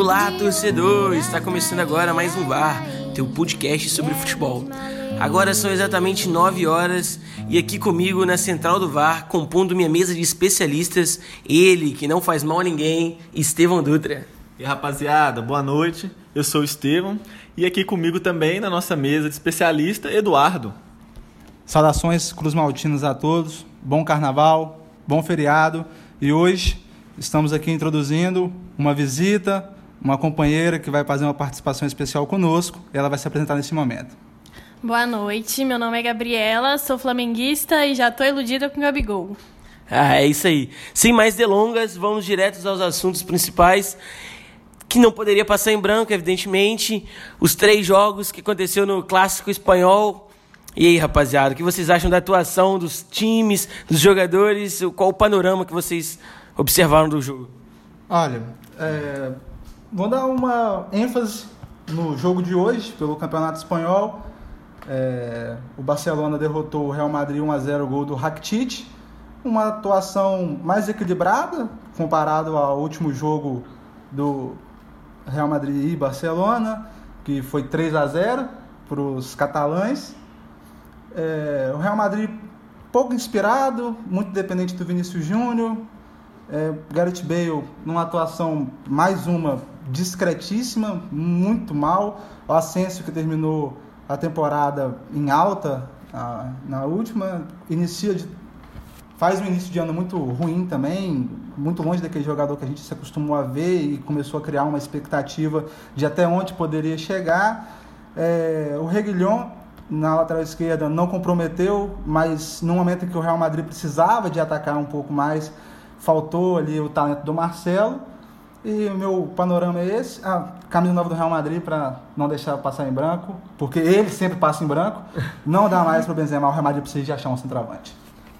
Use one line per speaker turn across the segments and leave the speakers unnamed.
Olá, torcedor! Está começando agora mais um VAR, teu podcast sobre futebol. Agora são exatamente 9 horas e aqui comigo na central do VAR, compondo minha mesa de especialistas, ele que não faz mal a ninguém, Estevão Dutra.
E rapaziada, boa noite. Eu sou o Estevão e aqui comigo também na nossa mesa de especialista, Eduardo.
Saudações Cruz Maltinas a todos, bom carnaval, bom feriado e hoje estamos aqui introduzindo uma visita, uma companheira que vai fazer uma participação especial conosco. Ela vai se apresentar nesse momento.
Boa noite, meu nome é Gabriela, sou flamenguista e já estou iludida com o Gabigol.
Ah, é isso aí. Sem mais delongas, vamos diretos aos assuntos principais, que não poderia passar em branco, evidentemente. Os três jogos que aconteceu no Clássico Espanhol. E aí, rapaziada, o que vocês acham da atuação dos times, dos jogadores? Qual o panorama que vocês observaram do jogo?
Olha, é, vou dar uma ênfase no jogo de hoje, pelo Campeonato Espanhol. É, o Barcelona derrotou o Real Madrid 1 a 0 gol do Rakitic. Uma atuação mais equilibrada comparado ao último jogo do Real Madrid e Barcelona, que foi 3 a 0 para os catalães. É, o Real Madrid pouco inspirado, muito dependente do Vinícius Júnior. É, Gareth Bale numa atuação mais uma discretíssima, muito mal. O Asensio que terminou a temporada em alta a, na última, inicia de, faz um início de ano muito ruim também, muito longe daquele jogador que a gente se acostumou a ver e começou a criar uma expectativa de até onde poderia chegar. É, o Reguilhon na lateral esquerda não comprometeu, mas no momento em que o Real Madrid precisava de atacar um pouco mais, faltou ali o talento do Marcelo. E o meu panorama é esse. Ah, camisa nova do Real Madrid para não deixar passar em branco, porque ele sempre passa em branco. Não dá mais para o Benzema, o Real Madrid precisa de achar um centroavante.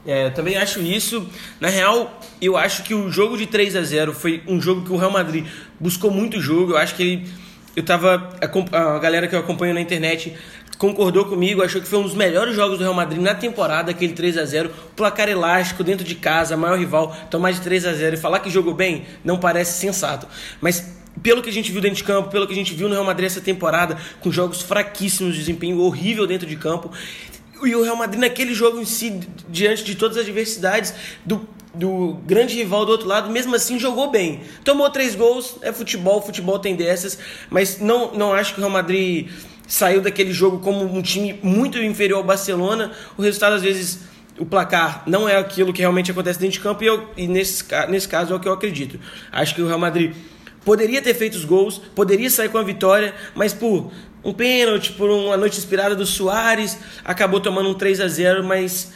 É, eu também acho isso. Na real, eu acho que o jogo de 3 a 0 foi um jogo que o Real Madrid buscou muito jogo. Eu acho que ele eu tava a galera que eu acompanho na internet concordou comigo, achou que foi um dos melhores jogos do Real Madrid na temporada, aquele 3 a 0 placar elástico dentro de casa, maior rival, tomar de 3 a 0 e falar que jogou bem não parece sensato. Mas pelo que a gente viu dentro de campo, pelo que a gente viu no Real Madrid essa temporada, com jogos fraquíssimos, desempenho horrível dentro de campo, e o Real Madrid naquele jogo em si, diante de todas as adversidades do, do grande rival do outro lado, mesmo assim jogou bem. Tomou três gols, é futebol, futebol tem dessas, mas não, não acho que o Real Madrid saiu daquele jogo como um time muito inferior ao Barcelona. O resultado, às vezes, o placar não é aquilo que realmente acontece dentro de campo, e, eu, e nesse, nesse caso é o que eu acredito. Acho que o Real Madrid poderia ter feito os gols, poderia sair com a vitória, mas por um pênalti, por uma noite inspirada do Soares, acabou tomando um 3 a 0 mas.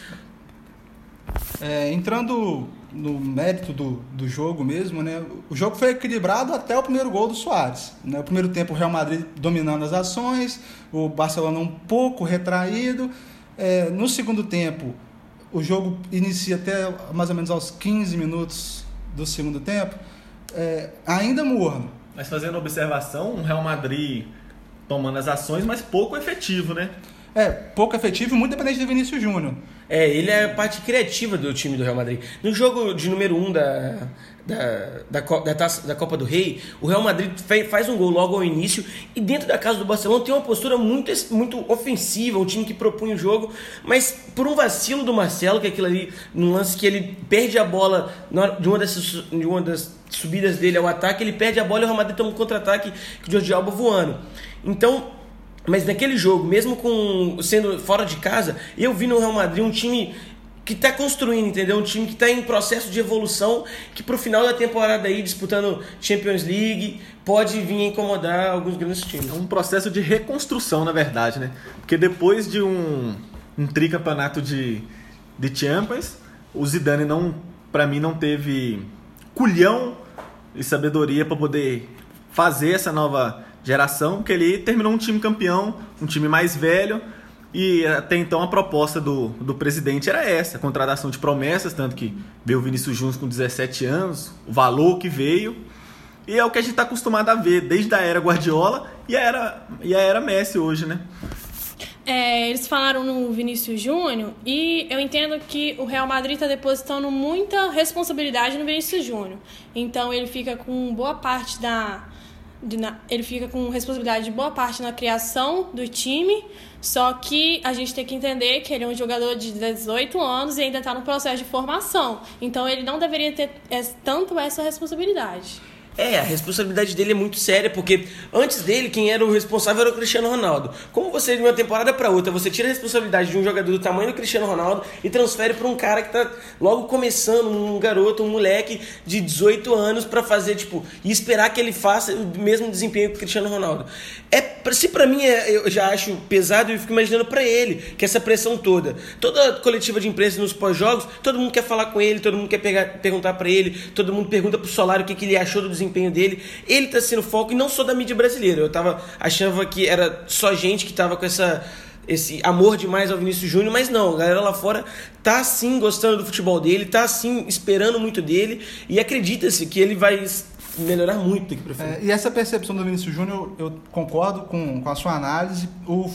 É, entrando no mérito do, do jogo mesmo, né? O jogo foi equilibrado até o primeiro gol do Soares. Né? O primeiro tempo o Real Madrid dominando as ações, o Barcelona um pouco retraído. É, no segundo tempo, o jogo inicia até mais ou menos aos 15 minutos do segundo tempo, é, ainda morno.
Mas fazendo observação, um Real Madrid tomando as ações, mas pouco efetivo, né?
É, pouco efetivo e muito dependente do Vinícius Júnior.
É, ele é a parte criativa do time do Real Madrid. No jogo de número 1 um da, da, da, da, da Copa do Rei, o Real Madrid faz um gol logo ao início e dentro da casa do Barcelona tem uma postura muito, muito ofensiva, um time que propõe o jogo, mas por um vacilo do Marcelo, que é aquilo ali, num lance que ele perde a bola de uma, dessas, de uma das subidas dele ao ataque, ele perde a bola e o Real Madrid toma um contra-ataque com o Jordi Alba voando. Então, mas naquele jogo, mesmo com sendo fora de casa, eu vi no Real Madrid um time que está construindo, entendeu? Um time que está em processo de evolução, que pro final da temporada aí, disputando Champions League, pode vir incomodar alguns grandes times.
É um processo de reconstrução, na verdade, né? Porque depois de um, um tricampeonato de, de Champions, o Zidane não, para mim, não teve culhão e sabedoria para poder fazer essa nova geração, porque ele terminou um time campeão, um time mais velho, e até então a proposta do, do presidente era essa, contratação de promessas, tanto que veio o Vinícius Júnior com 17 anos, o valor que veio, e é o que a gente está acostumado a ver desde a era Guardiola e a era, e a era Messi hoje, né?
É, eles falaram no Vinícius Júnior e eu entendo que o Real Madrid está depositando muita responsabilidade no Vinícius Júnior. Então ele fica com boa parte da, ele fica com responsabilidade de boa parte na criação do time, só que a gente tem que entender que ele é um jogador de 18 anos e ainda está no processo de formação. Então ele não deveria ter es- tanto essa responsabilidade.
É, a responsabilidade dele é muito séria, porque antes dele, quem era o responsável era o Cristiano Ronaldo. Como você, de uma temporada para outra, você tira a responsabilidade de um jogador do tamanho do Cristiano Ronaldo e transfere para um cara que tá logo começando, um garoto, um moleque de 18 anos para fazer, tipo, e esperar que ele faça o mesmo desempenho que o Cristiano Ronaldo. É, se pra mim é, eu já acho pesado, eu fico imaginando pra ele, que essa pressão toda. Toda coletiva de imprensa nos pós-jogos, todo mundo quer falar com ele, todo mundo quer pegar, perguntar pra ele, todo mundo pergunta pro Solário o que, que ele achou do desempenho dele. Ele tá sendo foco e não só da mídia brasileira. Eu tava achava que era só gente que tava com essa esse amor demais ao Vinícius Júnior, mas não, a galera lá fora tá sim gostando do futebol dele, tá sim esperando muito dele e acredita-se que ele vai melhorar muito daqui pra frente.
É, e essa percepção do Vinícius Júnior, eu concordo com, com a sua análise. O,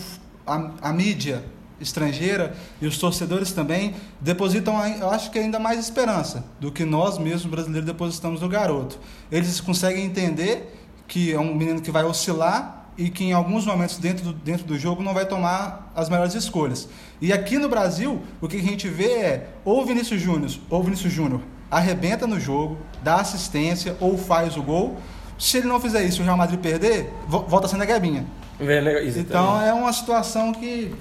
a, a mídia estrangeira e os torcedores também depositam, eu acho que ainda mais esperança do que nós mesmos brasileiros depositamos no garoto. Eles conseguem entender que é um menino que vai oscilar e que em alguns momentos dentro do, dentro do jogo não vai tomar as melhores escolhas. E aqui no Brasil, o que a gente vê é ou Vinícius Júnior, ou Vinícius Júnior arrebenta no jogo, dá assistência ou faz o gol. Se ele não fizer isso e o Real Madrid perder, vo- volta sendo a Gabinha.
Exatamente.
Então é uma situação que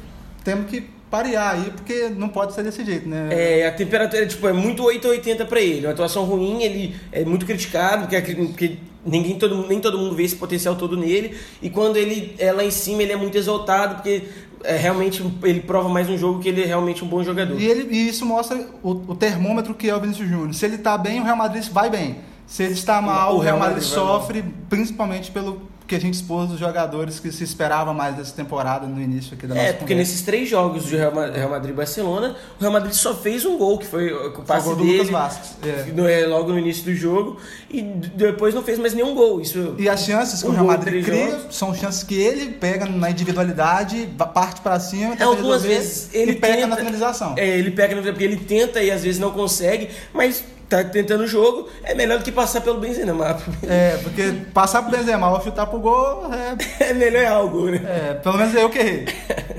temos que parear aí, porque não pode ser desse jeito, né?
É, a temperatura tipo, é muito 880 pra ele. Uma atuação ruim, ele é muito criticado, porque, porque ninguém, todo, nem todo mundo vê esse potencial todo nele. E quando ele é lá em cima, ele é muito exaltado, porque é, realmente ele prova mais um jogo que ele é realmente um bom jogador.
E, ele, e isso mostra o, o termômetro que é o Vinícius Júnior. Se ele está bem, o Real Madrid vai bem. Se ele está mal, o Real Madrid
vai
sofre, principalmente pelo que a gente expôs dos jogadores que se esperava mais dessa temporada no início aqui da nossa
É, porque
conversa.
nesses três jogos de Real Ma- Real Madrid e Barcelona, o Real Madrid só fez um gol, que foi o passe
gol do
dele
Lucas Vasquez, é.
é, logo no início do jogo, e depois não fez mais nenhum gol. Isso
E as chances que
Um
o Real
gol
Madrid cria
jogos.
são chances que ele pega na individualidade, parte para cima, tenta
algumas vezes ele
e pega
tenta-
na finalização.
É, ele pega no porque ele tenta e às vezes não consegue, mas tá tentando o jogo, é melhor do que passar pelo Benzema.
É, porque passar pro Benzema ou chutar pro gol é
É melhor é algo, né?
É, pelo menos eu que errei.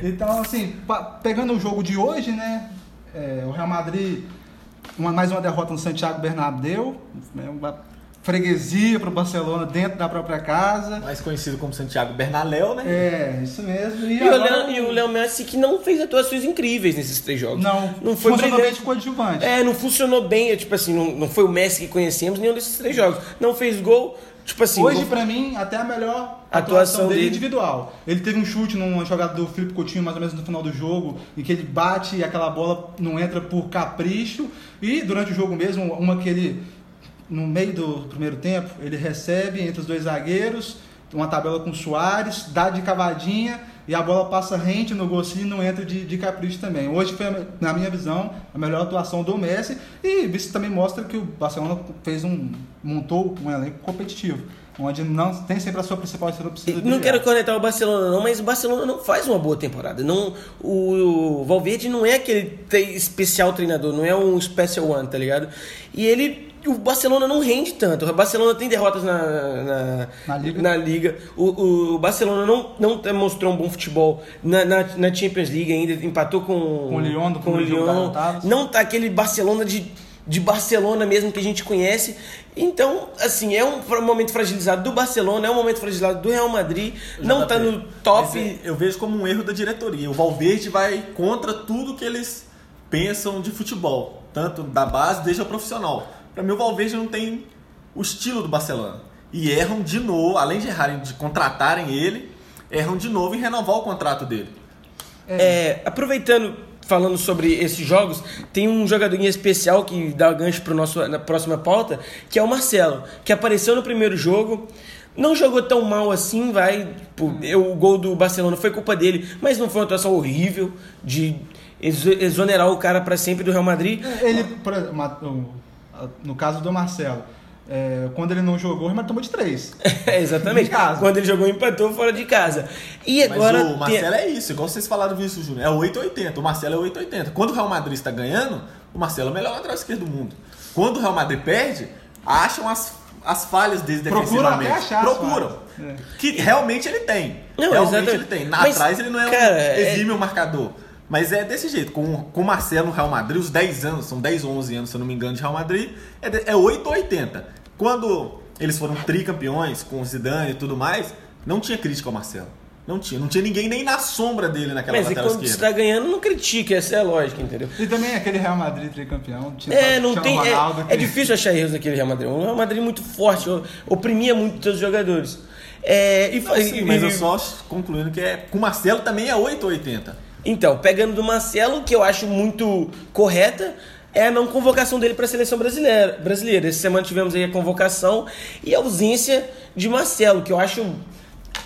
Então, assim, pegando o jogo de hoje, né? é, o Real Madrid, uma- mais uma derrota no Santiago Bernabéu, né, freguesia para o Barcelona dentro da própria casa.
Mais conhecido como Santiago Bernaleu, né?
É, isso mesmo. E,
E o,
agora-
Léo, e o Messi que não fez atuações incríveis nesses três jogos.
Não,
não foi
funcionou bem
brilhante.
de coadjuvante.
É, não funcionou bem, é, tipo assim, não, não foi o Messi que conhecemos nenhum desses três jogos. Não fez gol, tipo assim.
Hoje,
gol-
pra mim, até a melhor
Atuação
atuação dele
dele.
individual. Ele teve um chute numa jogada do Felipe Coutinho, mais ou menos no final do jogo, em que ele bate e aquela bola não entra por capricho. E durante o jogo mesmo, uma que ele, no meio do primeiro tempo, ele recebe entre os dois zagueiros, uma tabela com o Soares, dá de cavadinha e a bola passa rente no assim, e não entra de, de capricho também. Hoje foi, na minha visão, a melhor atuação do Messi e isso também mostra que o Barcelona fez um montou um elenco competitivo, onde não tem sempre a sua principal estrela precisa
Não quero conectar o Barcelona, não, mas o Barcelona não faz uma boa temporada. Não, o, Valverde não é aquele especial treinador, não é um special one, tá ligado? E ele. O Barcelona não rende tanto. O Barcelona tem derrotas na, na,
Na Liga.
na Liga. O, o Barcelona não, não mostrou um bom futebol na, na, na Champions League ainda, empatou com,
Com o Lyon,
com o Lyon. Não tá aquele Barcelona de, de Barcelona mesmo que a gente conhece. Então, assim, é um momento fragilizado do Barcelona, é um momento fragilizado do Real Madrid. Não tá no top.
Mas é- eu vejo como um erro da diretoria. O Valverde vai contra tudo que eles pensam de futebol, tanto da base desde a profissional. Para mim, o Valverde não tem o estilo do Barcelona. E erram de novo, além de errarem de contratarem ele, erram de novo em renovar o contrato dele.
É, aproveitando, falando sobre esses jogos, tem um jogador em especial que dá gancho para nosso na próxima pauta, que é o Marcelo, que apareceu no primeiro jogo. Não jogou tão mal assim, vai. Eu- o gol do Barcelona foi culpa dele, mas não foi uma atuação horrível de exo- exonerar o cara para sempre do Real Madrid.
Ele, por no caso do Marcelo, é, quando ele não jogou, Madrid tomou de três.
É, exatamente. Quando ele jogou, empatou fora de casa. E
Mas
agora.
o Marcelo é isso, igual vocês falaram do Vinícius Júnior. É 880. O Marcelo é 880. Quando o Real Madrid está ganhando, o Marcelo é o melhor lateral esquerdo do mundo. Quando o Real Madrid perde, acham as, as falhas dele defensivamente.
até achar
Procuram.
É.
Que realmente ele tem.
Não,
realmente
exatamente.
ele tem.
Mas,
Atrás ele não é
cara,
um
é-
exímio marcador. Mas é desse jeito. Com, com o Marcelo no Real Madrid, os 10 anos, são 10 ou 11 anos, se eu não me engano, de Real Madrid, é, de- é 8 ou 80. Quando eles foram tricampeões com o Zidane e tudo mais, não tinha crítica ao Marcelo. Não tinha. Não tinha ninguém nem na sombra dele naquela
Mas e quando você
esquerda.
tá ganhando, não critique, essa é a lógica, entendeu?
E também aquele Real Madrid tricampeão. Tinha
É, não tem.
Ronaldo,
É, é
que-
difícil achar erros naquele Real Madrid. Um Real Madrid muito forte, oprimia muito seus jogadores. É, e,
Não,
e-
sim, mas
e-
eu só concluindo que é, com o Marcelo também é 8 ou 80.
Então, pegando do Marcelo, que eu acho muito correta, é a não convocação dele para a seleção brasileira. brasileira. Essa semana tivemos aí a convocação e a ausência de Marcelo, que eu acho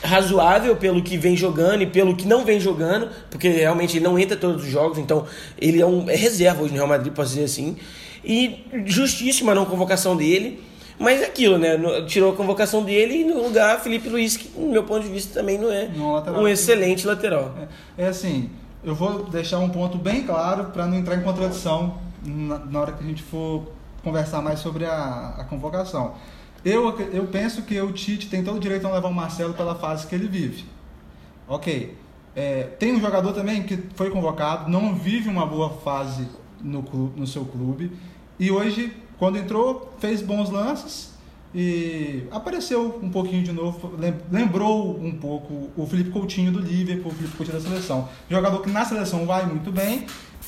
razoável pelo que vem jogando e pelo que não vem jogando, porque realmente ele não entra todos os jogos, então ele é, um, é reserva hoje no Real Madrid, posso dizer assim. E justíssima a não convocação dele. Mas é aquilo, né? Tirou a convocação dele e no lugar Felipe Luiz, que, no meu ponto de vista, também não é
lateral.
um excelente lateral.
É, é assim, eu vou deixar um ponto bem claro para não entrar em contradição na, na hora que a gente for conversar mais sobre a, a convocação. Eu, eu penso que o Tite tem todo o direito a não levar o Marcelo pela fase que ele vive. Ok. É, tem um jogador também que foi convocado, não vive uma boa fase no, clu- no seu clube. E hoje, quando entrou, fez bons lances e apareceu um pouquinho de novo. lem- Lembrou um pouco o Felipe Coutinho do Liverpool, o Felipe Coutinho da seleção. Jogador que na seleção vai muito bem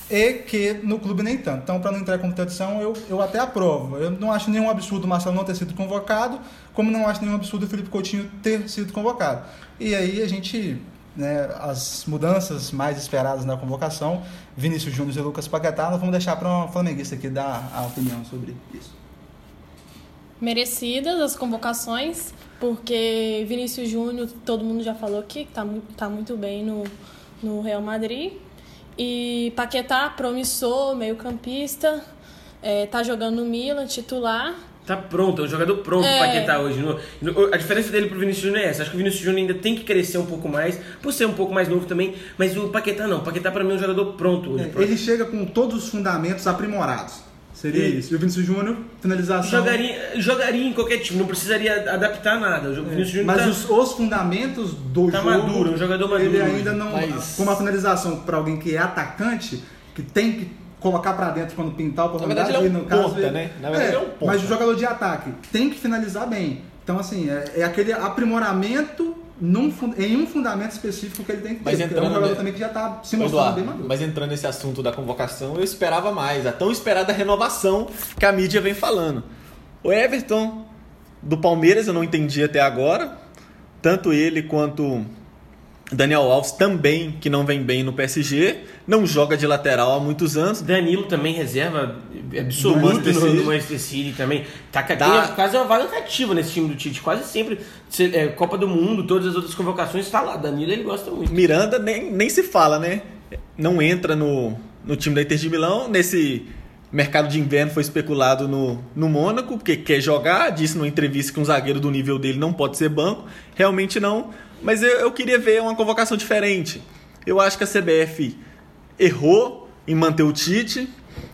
e que no clube nem tanto. Então, para não entrar em contradição, eu, eu até aprovo. Eu não acho nenhum absurdo o Marcelo não ter sido convocado, como não acho nenhum absurdo o Felipe Coutinho ter sido convocado. E aí a gente, né, as mudanças mais esperadas na convocação, Vinícius Júnior e Lucas Paquetá, nós vamos deixar para um flamenguista aqui dar a opinião sobre isso.
Merecidas as convocações, porque Vinícius Júnior, todo mundo já falou aqui, que tá, tá muito bem no, no Real Madrid. E Paquetá, promissor, meio campista, é, tá jogando no Milan, titular.
Tá pronto, é um jogador pronto
É.
Paquetá hoje. No- no- a diferença dele pro Vinícius Júnior é essa. Acho que o Vinícius Júnior ainda tem que crescer um pouco mais, por ser um pouco mais novo também. Mas o Paquetá não. O Paquetá pra mim é um jogador pronto hoje.
É, ele chega com todos os fundamentos aprimorados. Seria
E-
isso. E o Vinícius Júnior, finalização.
Jogaria, jogaria em qualquer time, não precisaria adaptar nada. O Vinícius Júnior
Mas
tá,
os, os fundamentos do
Tá
jogo.
maduro, é um jogador maduro
Ele ainda não.
Mas-
Com uma finalização para alguém que é atacante, que tem que colocar para dentro quando pintar a oportunidade.
verdade, ele é um
no caso,
ponta, né? Na verdade, ele é um ponta.
Mas o jogador de ataque tem que finalizar bem. Então, assim, é, é aquele aprimoramento num em um fundamento específico que ele tem que ter.
Mas
porque é um
entrando
jogador
ne-
também que já está se mostrando bem
Eduardo,
maduro.
mas entrando nesse assunto da convocação, eu esperava mais, a tão esperada renovação que a mídia vem falando. O Everton do Palmeiras eu não entendi até agora, tanto ele quanto Daniel Alves também, que não vem bem no PSG, não joga de lateral há muitos anos.
Danilo também reserva absoluto no, no Manchester City também. Tá,
Tá.
quase uma vaga cativa nesse time do Tite. Quase sempre. se- é, Copa do Mundo, todas as outras convocações, tá lá. Danilo ele gosta muito.
Miranda nem, nem se fala, né? Não entra no, no time da Inter de Milão. Nesse mercado de inverno foi especulado no, no Mônaco, porque quer jogar. Disse numa entrevista que um zagueiro do nível dele não pode ser banco. Realmente não. Mas eu, eu queria ver uma convocação diferente. Eu acho que a CBF errou em manter o Tite.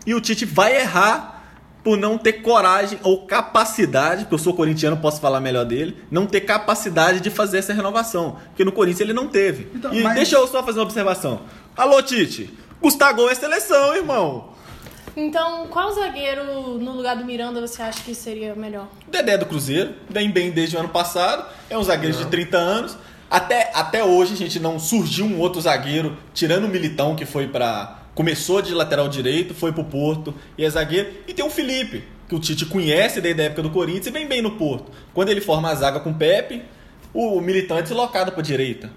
E o Tite vai errar por não ter coragem ou capacidade, porque eu sou corintiano, posso falar melhor dele, não ter capacidade de fazer essa renovação. Porque no Corinthians ele não teve.
Então,
e
mas-
deixa eu só fazer uma observação. Alô, Tite, Gustavo é seleção, irmão.
Então, qual zagueiro no lugar do Miranda você acha que seria melhor?
Dedé do Cruzeiro, vem bem desde o ano passado, é um zagueiro de 30 anos. Até, até hoje a gente não surgiu um outro zagueiro, tirando o Militão, que foi para Começou de lateral direito, foi pro Porto e é zagueiro. E tem o Felipe, que o Tite conhece desde a época do Corinthians e vem bem no Porto. Quando ele forma a zaga com o Pepe, o Militão é deslocado pra direita.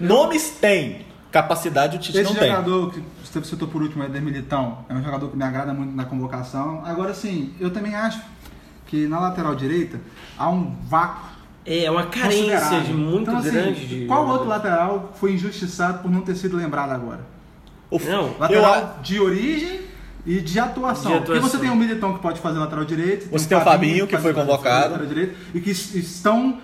Nomes tem, capacidade o Tite
Esse
não tem.
jogador que você citou por último, Eder Militão, é um jogador que me agrada muito na convocação. Agora sim, eu também acho que na lateral direita há um vácuo
É, é uma carência de muito
então, assim,
grande. de-
Qual outro lateral foi injustiçado por não ter sido lembrado agora?
O-
Não,
eu,
Lateral de origem e de atuação.
De
Porque
atuação.
você tem o Militão que pode fazer lateral direito.
Você tem o Fabinho, que
faz-
foi convocado.
direito, e que es- estão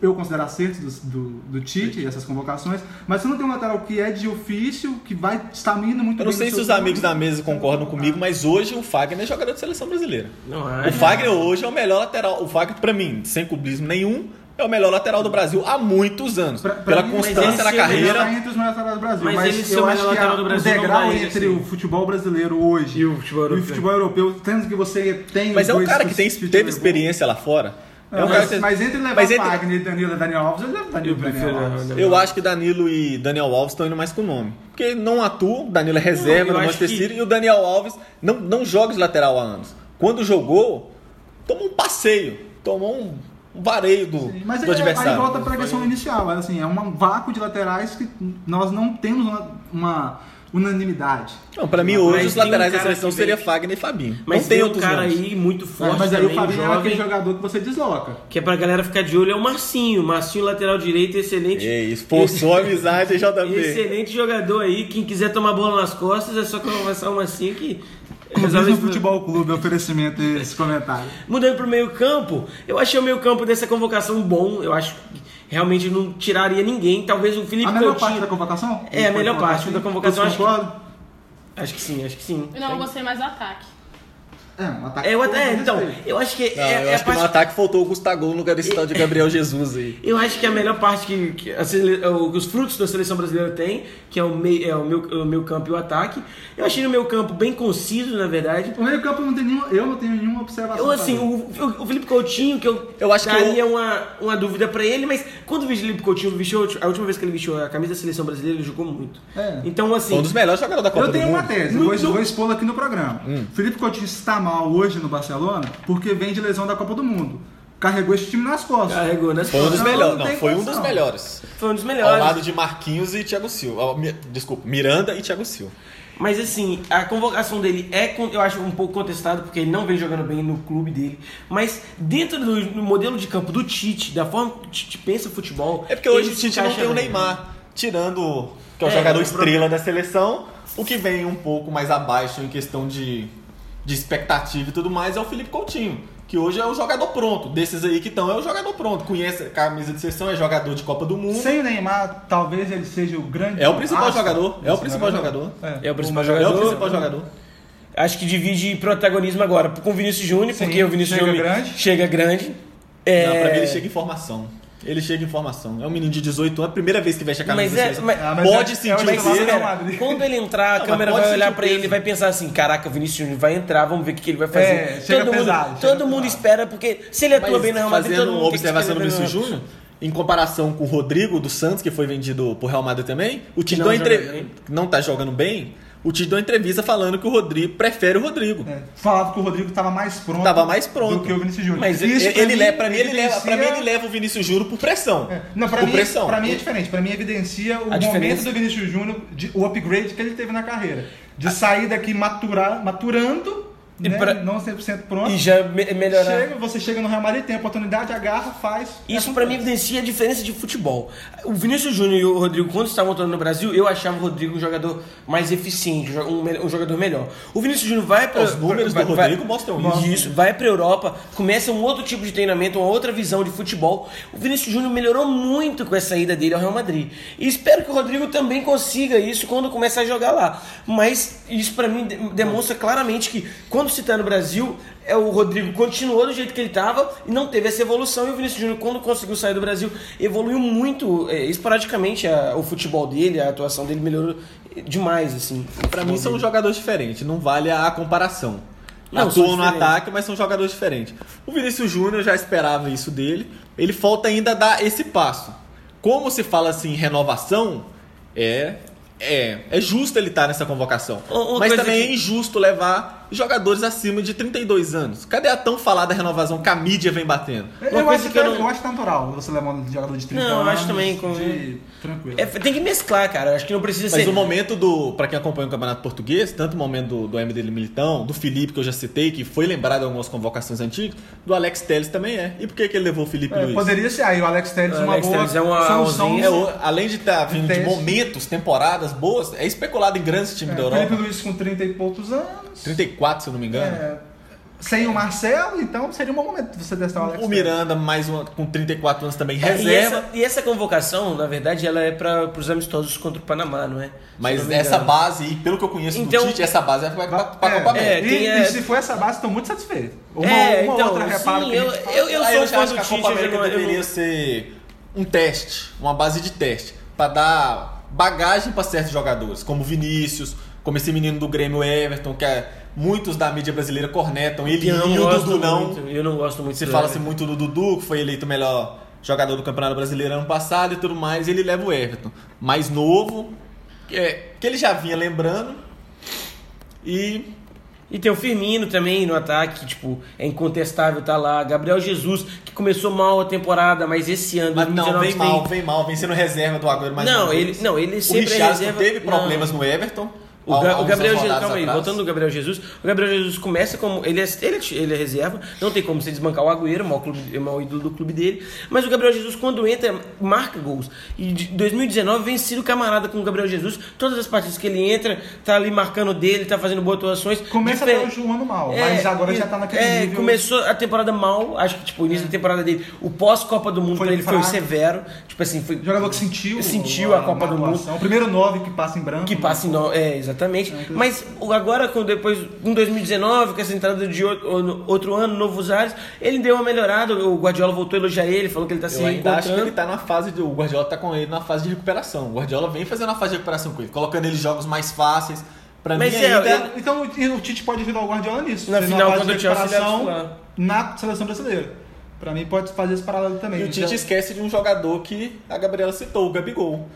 eu considero acertos do, do, do Tite, essas convocações, mas você não tem um lateral que é de ofício, que vai estar indo muito
Eu não
bem
sei se os amigos da mesa concordam comigo, mas hoje o Fagner é jogador de seleção brasileira.
Não,
O Fagner hoje é o melhor lateral. O Fagner, pra mim, sem clubismo nenhum, é o melhor lateral do Brasil há muitos anos.
Pra- pra
Pela
mim,
constância
mas ele
na
o
Ele
carreira.
está entre os melhores laterais do Brasil,
Mas
mas,
ele
eu
o
acho que a-
do Brasil
o degrau
ele,
entre
assim.
o futebol brasileiro hoje
E o futebol europeu.
futebol europeu, tendo que você tem
Mas é um cara que tem, teve
europeu.
experiência lá fora. É um
mas,
que-
mas entre levar
mas entre-
Fagner e Danilo e Daniel Alves, eu levo Danilo
Eu
e Daniel
prefiro
Alves.
Eu acho que Danilo e Daniel Alves estão indo mais com o nome. Porque não atua, Danilo é reserva
Não,
no Manchester
que-
City e o Daniel Alves não, não joga de lateral há anos. Quando jogou, tomou um passeio, tomou um, vareio do,
Mas
do
aí, aí
adversário.
volta para a questão inicial, é assim, é um vácuo de laterais que nós não temos uma, uma unanimidade.
Não, pra mim hoje os
tem um
laterais da seleção seria
vem-
Fagner e Fabinho.
Mas
não tem
tem um
outros
cara
nomes.
aí muito
É,
forte
mas aí
também,
o Fabinho é aquele
jovem,
jogador que você desloca.
que é pra galera ficar de olho, é o Marcinho. Marcinho, lateral direito, excelente.
É isso, forçou a amizade, JB.
Excelente jogador aí. Quem quiser tomar bola nas costas é só conversar o Marcinho que resolve esse
Futebol Clube, oferecimento esse comentário.
Mudando pro meio campo, eu achei o meio campo dessa convocação bom. Eu acho que realmente não tiraria ninguém. Talvez o Felipe
A melhor
Coutinho...
parte da convocação?
É, a melhor parte da convocação, acho que-? Acho que sim, acho que sim.
Eu não gostei mais do ataque.
É, um ataque
É, o
todo
é, então, eu acho que
Não,
é,
eu
é
acho que no
parte
ataque faltou o Gustavo no lugar desse tal de Gabriel Jesus aí.
Eu acho que a melhor parte que, que a que os frutos da seleção brasileira tem, que é o, meio, é o, meu, o meu campo e o ataque. Eu achei no meu campo bem conciso, na verdade.
O meio campo não tem nenhuma, eu não tenho nenhuma observação.
Eu, assim, o, o- Felipe Coutinho, que eu,
Eu acho que
daria
eu-
uma, uma dúvida pra ele, mas quando o Felipe Coutinho vestiu, a última vez que ele vestiu a camisa da seleção brasileira, ele jogou muito.
É.
Então, assim,
um dos melhores jogadores da Copa
Eu tenho
do
uma
Mundo.
tese,
Muito-
vou, vou expô-la aqui no programa.
Hum.
Felipe Coutinho está mal hoje no Barcelona porque vem de lesão da Copa do Mundo. Carregou esse time nas costas.
carregou nas
Foi um dos
Não,
melhores.
não
Não,
tem
foi um dos melhores.
Foi um dos
Ao
melhores.
lado de Marquinhos e Thiago Silva. Desculpa, Miranda e Thiago Silva.
Mas assim, a convocação dele é, eu acho, um pouco contestado, porque ele não vem jogando bem no clube dele. Mas dentro do, modelo de campo do Tite, da forma que o Tite pensa futebol.
É porque hoje o
se
Tite não tem o. Neymar, tirando que é o
É,
jogador
o
estrela da seleção, o que vem um pouco mais abaixo em questão de, de expectativa e tudo mais é o Felipe Coutinho, que hoje é o jogador pronto. Desses aí que estão, é o jogador pronto. Conhece a camisa de seleção, é jogador de Copa do Mundo.
Sem o Neymar, talvez ele seja o grande.
É o principal
astro
jogador, é o principal jogador.
É o principal
É
jogador.
o principal jogador.
Acho que divide protagonismo agora com o Vinícius Júnior,
Sim,
porque o Vinícius
chega
Júnior
grande.
chega grande. É...
Não, pra mim ele chega em formação. Ele chega em formação. É um menino de 18 anos, primeira vez que veste a camisa
Mas é, mas-
Ah, mas
Pode
é-
sentir
é
Espera, quando ele entrar, a
Não,
câmera vai
pode
olhar
o
ele e vai pensar assim: caraca, o Vinícius Júnior vai entrar, vamos ver o que ele vai fazer.
É, chega
todo
pesado,
mundo,
chega
todo mundo
pesado.
espera, porque se ele atua
Mas
bem no Real Madrid, todo mundo
observação do Vinícius Júnior, em comparação com o Rodrigo do Santos, que foi vendido pro Real Madrid também, o Tite
não
entre... não tá jogando bem, o Tite deu uma entrevista falando que o Rodrigo prefere o Rodrigo.
É, falava que o Rodrigo estava mais pronto.
Tava mais pronto.
Do que o Vinícius Júnior.
Mas
Isso,
ele, ele leva, pra mim, ele leva, pra mim ele leva o Vinícius Júnior por pressão.
É, Não, pra
por
mim,
pressão.
pra mim é diferente. Pra mim evidencia o
A
momento
diferença-
do Vinícius Júnior, o upgrade que ele teve na carreira. De sair daqui maturar, maturando,
E
né,
pra-
não 100% pronto.
E já me- melhorar.
Chega, você chega no Real Madrid, tem a oportunidade, agarra, faz.
Isso
é
pra mim
acontece.
evidencia a diferença de futebol. O Vinícius Júnior e o Rodrigo, quando estavam atuando no Brasil, eu achava o Rodrigo um jogador mais eficiente, um, um jogador melhor. O Vinícius Júnior vai para
Os números do Rodrigo mostram isso.
Isso, vai pra Europa, começa um outro tipo de treinamento, uma outra visão de futebol. O Vinícius Júnior melhorou muito com essa ida dele ao Real Madrid. E espero que o Rodrigo também consiga isso quando começar a jogar lá. Mas isso pra mim de- demonstra claramente que quando se tá no Brasil, é o Rodrigo continuou do jeito que ele estava e não teve essa evolução. E o Vinícius Júnior, quando conseguiu sair do Brasil, evoluiu muito, é, esporadicamente, a- o futebol dele, a atuação dele melhorou demais, assim. futebol
mim são
dele.
jogadores diferentes, não vale a comparação.
Não, são
Atuam no ataque, mas são jogadores diferentes. O Vinícius Júnior já esperava isso dele. Ele falta ainda dar esse passo. Como se fala assim, renovação, é é, é justo ele estar nessa convocação.
Uma-
mas também
que-
é injusto levar jogadores acima de 32 anos. Cadê a tão falada renovação que a mídia vem batendo?
Eu,
Uma
eu
coisa
acho
que
que
eu
eu,
não-
acho natural você levar um jogador de 30
Não, eu
anos.
acho também com-
de- Tranquilo.
É, tem que mesclar, cara. Eu Acho que não precisa
Mas
ser.
o momento do. Pra quem acompanha o Campeonato Português, tanto o momento do, do MD Militão, do Felipe, que eu já citei, que foi lembrado em algumas convocações antigas, do Alex Telles também é. E por que, que ele levou o Felipe
É,
Luiz?
poderia ser aí o Alex Telles
O
uma
Alex
boa
Telles é uma
solução.
É, o- além de estar vindo de momentos, temporadas boas, é especulado em grandes times da
É, Felipe
Europa.
Luiz com 30 e poucos anos.
34, se eu não me engano.
É, sem o Marcelo, então seria um bom momento de você testar o Alex
O. Miranda, mais uma, com 34 anos também,
É,
reserva.
E essa, e essa convocação, na verdade, ela é para os amistosos contra o Panamá, não é?
Mas
não
essa base, e pelo que eu conheço
Então-
do Tite, essa base é pra, pra, pra
É,
Copa América.
É,
e, se for essa base, estou muito satisfeito. Uma,
É,
uma
então,
outra reparo
sim,
que a
eu,
fala.
eu, eu sou
acho
do
que a
Tite,
Copa
eu
América
não-
deveria
não-
ser um teste, uma base de teste, pra dar bagagem pra certos jogadores, como Vinícius, como esse menino do Grêmio Everton, que é, muitos da mídia brasileira cornetam ele
eu não
e o Dudu não.
muito, Eu não gosto muito
Se fala-se muito do Dudu, que foi eleito o melhor jogador do Campeonato Brasileiro ano passado e tudo mais, ele leva o Everton. Mais novo, que, é- que ele já vinha lembrando. E
E tem o Firmino também no ataque, que, tipo, é incontestável, tá lá. Gabriel Jesus, que começou mal a temporada, mas esse ano,
mas não,
2019,
vem mal, vem mal, vem sendo reserva do Agüero mais
Não, ele- não, ele
o
sempre é
Richarlison
reserva-
teve problemas
não.
no Everton.
O,
há-
Ga- o Gabriel Jesus, calma aí,
atrás.
voltando no Gabriel Jesus, o Gabriel Jesus começa como. Ele é, ele é, ele é reserva, não tem como você desbancar o Agüero, o maior, clube, o maior ídolo do clube dele. Mas o Gabriel Jesus, quando entra, marca gols. E de 2019 vem sido camarada com o Gabriel Jesus. Todas as partidas que ele entra, tá ali marcando dele, tá fazendo boas atuações.
Começa até hoje um ano mal,
É,
mas agora
e-
já tá naquele
é,
nível.
começou a temporada mal, acho que tipo, o início da temporada dele, o pós-Copa do Mundo
Foi
pra ele
fraco.
foi severo. Tipo assim, foi.
Jogador que sentiu,
sentiu a Copa
na
do Mundo.
O primeiro nove que passa em branco.
Que passa em no... É, exatamente. Mas o- agora, com depois, em 2019, com essa entrada de outro, outro ano, novos ares, ele deu uma melhorada. O Guardiola voltou a elogiar ele, falou que ele tá se
Eu ainda acho que ele tá na fase de. O Guardiola tá com ele na fase de recuperação. O Guardiola vem fazendo a fase de recuperação com ele, colocando ele em jogos mais fáceis. Pra
Mas
mim
é,
ainda.
ele-
Então o Tite pode ajudar o Guardiola nisso.
Na final, quando
de
o Chelsea é
na seleção brasileira. Pra mim pode fazer esse paralelo também.
E o Tite
Já-
esquece de um jogador que a Gabriela citou, o Gabigol.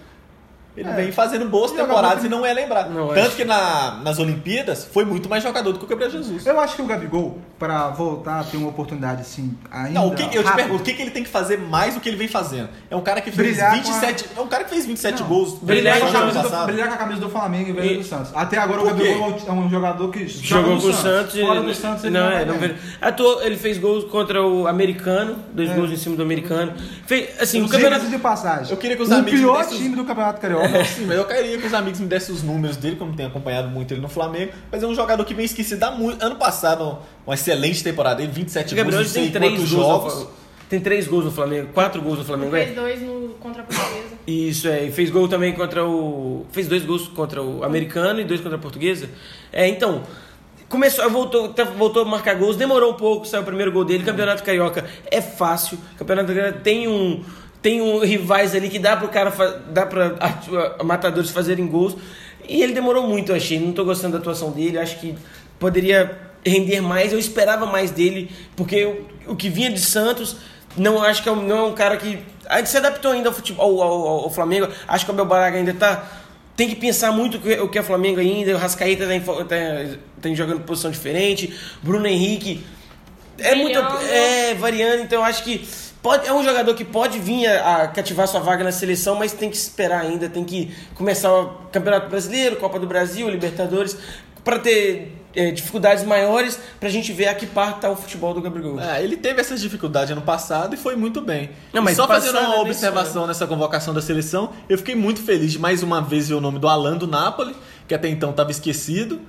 Ele
É.
vem fazendo boas
Jogador
temporadas
que-
e não é lembrado.
Não,
Tanto
acho.
que na- nas Olimpíadas foi muito mais jogador do que o Gabriel Jesus.
Eu acho que o Gabigol, pra voltar a ter uma oportunidade assim, ainda.
Não, o que, eu te pergunto, o que, que ele tem que fazer mais do que ele vem fazendo? É um cara que fez
Brilhar com
27. É um cara que fez 27
Não.
gols.
Brilhar
com,
com
a
o
camisa do, brilhar com a camisa do Flamengo em vez
E-
do Santos. Até agora o? Gabigol é um jogador que
Jogou
no
com o Santos.
Fora
ele-
do Santos ele
não, é, não
bem.
ver- Atuou, ele fez gols contra o americano, dois
É.
gols em cima do americano. Fez, assim, o campeonato.
de passagem.
Eu queria que os
o
amigos
pior
dessem os-
time do Campeonato Carioca.
Sim, mas eu queria que os amigos me dessem os números dele, como tenho acompanhado muito ele no Flamengo. Mas é um jogador que vem esquecido há muito. Ano passado, uma excelente temporada dele, 27
O Gabriel
gols, não
tem
sei
três
quantos
gols.
jogos.
Tem três gols no Flamengo, quatro gols no Flamengo, é?
Fez dois no, contra a portuguesa.
Isso, é. E fez gol também contra o. Fez dois gols contra o americano e dois contra a portuguesa. É, então. Começou, voltou, tá- voltou a marcar gols, demorou um pouco, saiu o primeiro gol dele. Campeonato Carioca é fácil. Campeonato Carioca tem um. Tem um rivais ali que dá pro cara. dá pra atu- matadores fazerem gols. E ele demorou muito, eu achei. Não tô gostando da atuação dele. Acho que poderia render mais. Eu esperava mais dele, porque o, o que vinha de Santos. Não acho que é um, não é um cara que. A gente se adaptou ainda ao, futebol, ao, ao- ao Flamengo. Acho que o Abel Braga ainda tá. Tem que pensar muito o que, é Flamengo ainda. O Rascaíta tá, em fo- tá, tá jogando posição diferente. Bruno Henrique. É muito.
Variando.
É, variando. Então eu acho que. Pode, é um jogador que pode vir a, a cativar sua vaga na seleção, mas tem que esperar ainda. Tem que começar o Campeonato Brasileiro, Copa do Brasil, Libertadores. para ter é, dificuldades maiores pra gente ver a que parte tá o futebol do Gabriel.
É, ele teve essas dificuldades ano passado e foi muito bem.
Não, mas
Só fazendo uma observação nessa convocação da seleção, eu fiquei muito feliz de mais uma vez ver o nome do Alan do Napoli, que até então estava esquecido,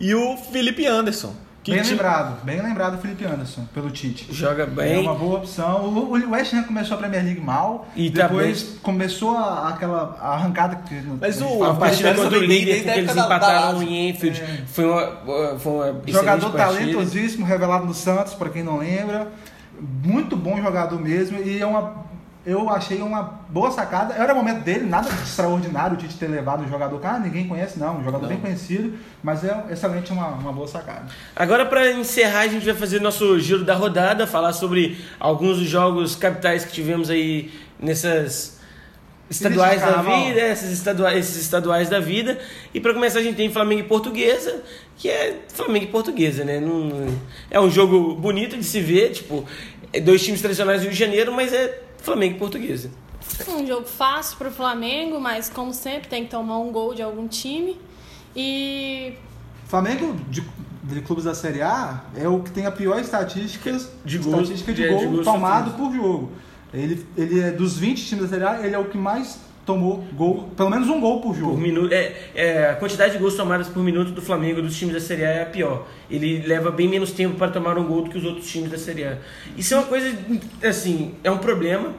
e o Felipe Anderson. Que
Bem lembrado, bem lembrado o Felipe Anderson, pelo Tite.
Joga
É
bem.
uma boa opção. O, o West Ham começou a Premier League mal,
E tá
depois começou a- aquela arrancada que
Mas o-
A partida contra o líder, porque eles
da-
empataram em Enfield.
É.
Foi uma, foi uma
Jogador
partida.
talentosíssimo, revelado no Santos, para quem não lembra. Muito bom jogador mesmo. E é uma. Eu achei uma boa sacada. Era o momento dele, nada de extraordinário o Tite ter levado um jogador que ah, ninguém conhece, não. Um jogador
Não.
bem conhecido, mas é excelente uma, uma boa sacada.
Agora, para encerrar, a gente vai fazer nosso giro da rodada, falar sobre alguns dos jogos capitais que tivemos aí nessas estaduais
de
da vida, esses estaduais, esses estaduais da vida. E para começar, a gente tem Flamengo e Portuguesa, que é Flamengo e Portuguesa, né? Não, é um jogo bonito de se ver, tipo, é dois times tradicionais do Rio de Janeiro, mas é Flamengo e Portuguesa.
Um jogo fácil pro Flamengo, mas como sempre tem que tomar um gol de algum time. E
Flamengo de, de clubes da Série A é o que tem a pior estatística
De gols,
estatística de
é,
gol
de gols
tomado por jogo. Ele, ele é dos 20 times da Série A, ele é o que mais tomou gol, pelo menos um gol por jogo.
Por minuto, é, é, a quantidade de gols tomados por minuto do Flamengo dos times da Série A é a pior. Ele leva bem menos tempo para tomar um gol do que os outros times da Série A. Isso é uma coisa, assim, é um problema.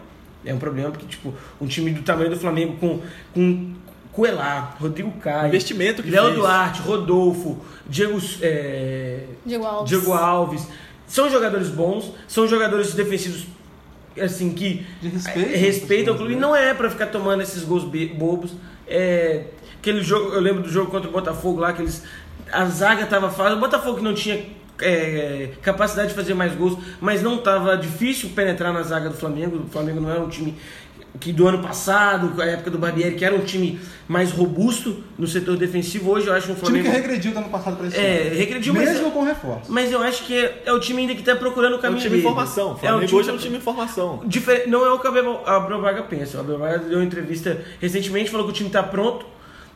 É um problema porque, tipo, um time do tamanho do Flamengo com, com Coelá, Rodrigo Caio,
Investimento que
Léo
fez.
Duarte, Rodolfo, Diego, é,
Diego Alves.
Diego Alves. São jogadores bons, são jogadores defensivos assim que
De respeito,
é, respeitam o clube. Não é pra ficar tomando esses gols bobos. É, aquele jogo, eu lembro do jogo contra o Botafogo lá que eles a zaga tava fácil, o Botafogo que não tinha é, capacidade de fazer mais gols, mas não tava difícil penetrar na zaga do Flamengo. O Flamengo não era um time que do ano passado, com a época do Barbieri, que era um time mais robusto no setor defensivo. Hoje eu acho um
time
Flamengo
que regrediu do ano passado para esse
É,
ano.
regrediu, mas-
Mesmo com reforço.
mas eu acho que é, é o time ainda que está procurando o
É um
caminho
time em
dele.
formação. O
É um
Flamengo
time,
hoje é um time em formação.
Difer- Não é o que o Abel Braga pensa. O Abel Braga deu uma entrevista recentemente, falou que o time está pronto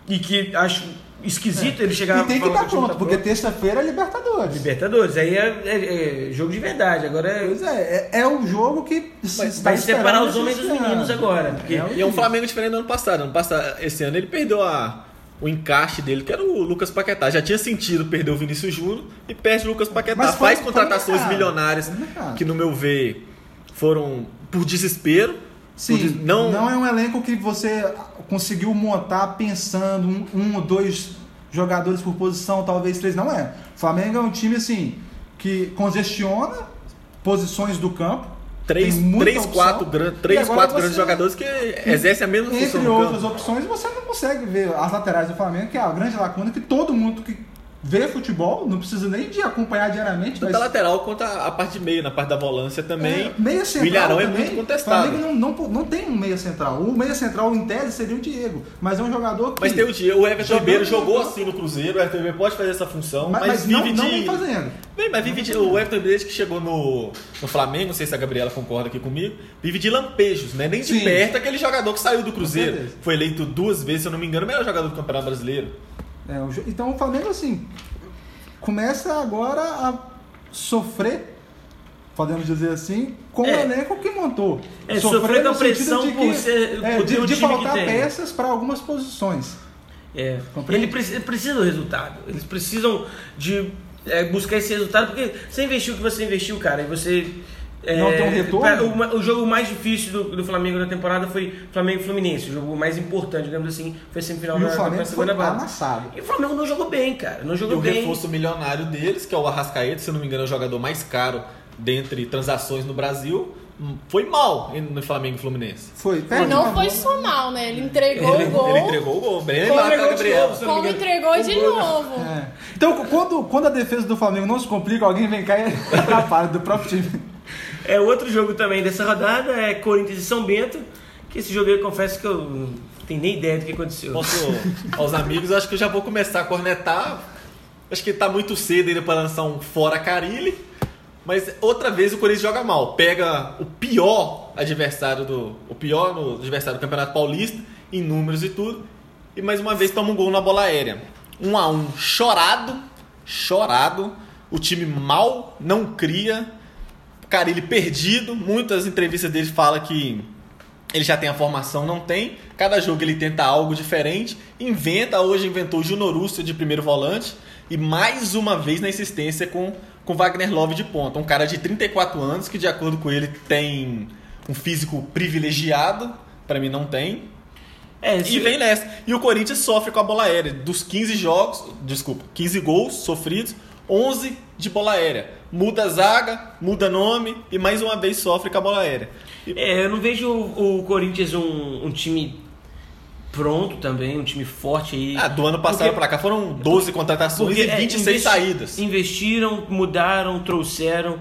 e que acho esquisito ele chegar
E tem que estar
time
pronto,
tá
porque terça-feira é Libertadores.
Libertadores, aí é, é- é jogo de verdade. Agora é,
Pois é, é, é o jogo que se está
vai separar os homens dos meninos agora. Porque
É
E é um Flamengo diferente do ano passado. Ano passado, esse ano ele perdeu a, o encaixe dele, que era o Lucas Paquetá. Já tinha sentido perder o Vinícius Júnior e perde o Lucas Paquetá.
Mas foi-
Faz contratações milionárias que, no meu ver, foram por desespero.
Sim,
não,
não é um elenco que você conseguiu montar pensando um, um ou dois jogadores por posição, talvez três. Não é. O Flamengo é um time assim que congestiona posições do campo.
Três, três,
opção,
quatro, gran- três quatro
você-
grandes jogadores que exercem a mesma função
Entre outras opções, você não consegue ver as laterais do Flamengo, que é a grande lacuna que todo mundo que vê futebol não precisa nem de acompanhar diariamente.
Tanto
mas
a lateral quanto a, a parte de meio, na parte da volância também.
É, meia
o
central
Ilharão é
também,
muito contestado.
O Flamengo não, não, não tem um meia central. O meia central, em tese, seria o Diego. Mas é um jogador que.
Mas tem o dia, o Everton Ribeiro jogou assim no Cruzeiro, o Everton Ribeiro pode fazer essa função,
Mas,
mas,
mas não,
vive
não
de.
vem fazendo.
Bem, mas vive de. O Everton desde que chegou no, no Flamengo, não sei se a Gabriela concorda aqui comigo, vive de lampejos, né? Nem de
Sim.
perto aquele jogador que saiu do Cruzeiro. Foi eleito duas vezes, se eu não me engano, o melhor jogador do Campeonato Brasileiro.
É, o então o Flamengo, assim, começa agora a sofrer, podemos dizer assim, com
É.
o elenco que montou.
É, sofrer com a
no sentido
pressão por ser-
é, de, de
que
faltar peças para algumas posições.
É,
Compreende?
ele precisa, precisa do resultado. Eles precisam de é, buscar esse resultado, porque você investiu o que você investiu, cara, e você. É,
Não tem um retorno?
pra- O, o jogo mais difícil do, do Flamengo na temporada foi Flamengo e Fluminense. O jogo mais importante, digamos assim, foi semifinal
E
da,
o Flamengo
da
foi
segunda base.
amassado.
E o Flamengo não jogou bem, cara. Não
E
jogou
o
bem.
reforço milionário deles, que é o Arrascaeta, se não me engano, é o jogador mais caro dentre transações no Brasil, hum, foi mal no Flamengo e Fluminense.
Foi.
Mas
Perde
não foi só mal, né? Ele entregou
Ele-
o gol.
Ele entregou o gol, bem
Como entregou
da
de novo,
Como entregou de
gol,
novo.
É. Então, quando, quando a defesa do Flamengo não se complica, alguém vem cá e atrapalha do próprio time.
É outro jogo também dessa rodada, é Corinthians e São Bento. Que esse jogo eu confesso que eu não tenho nem ideia do que aconteceu.
Posso, aos amigos, acho que eu já vou começar a cornetar. Acho que tá muito cedo ainda para lançar um fora Carilli. Mas outra vez o Corinthians joga mal. Pega o pior adversário do. O pior no adversário do Campeonato Paulista, em números e tudo. E mais uma vez toma um gol na bola aérea. Um a um chorado. Chorado. O time mal não cria. Carilli perdido. Muitas entrevistas dele fala que ele já tem a formação, não tem. Cada jogo ele tenta algo diferente, inventa, hoje inventou o Júnior Urso de primeiro volante e mais uma vez na insistência com com Wagner Love de ponta, um cara de 34 anos que de acordo com ele tem um físico privilegiado, para mim não tem.
É,
E vem nessa. E o Corinthians sofre com a bola aérea. Dos 15 jogos, desculpa, 15 gols sofridos, 11 de bola aérea. Muda a zaga, muda nome e mais uma vez sofre com a bola aérea. E
É, eu não vejo o, o Corinthians um, um time pronto também, um time forte aí.
Ah, do ano passado
Porque-
pra cá foram 12 contratações e
é,
26
investi-
saídas.
Investiram, mudaram, trouxeram.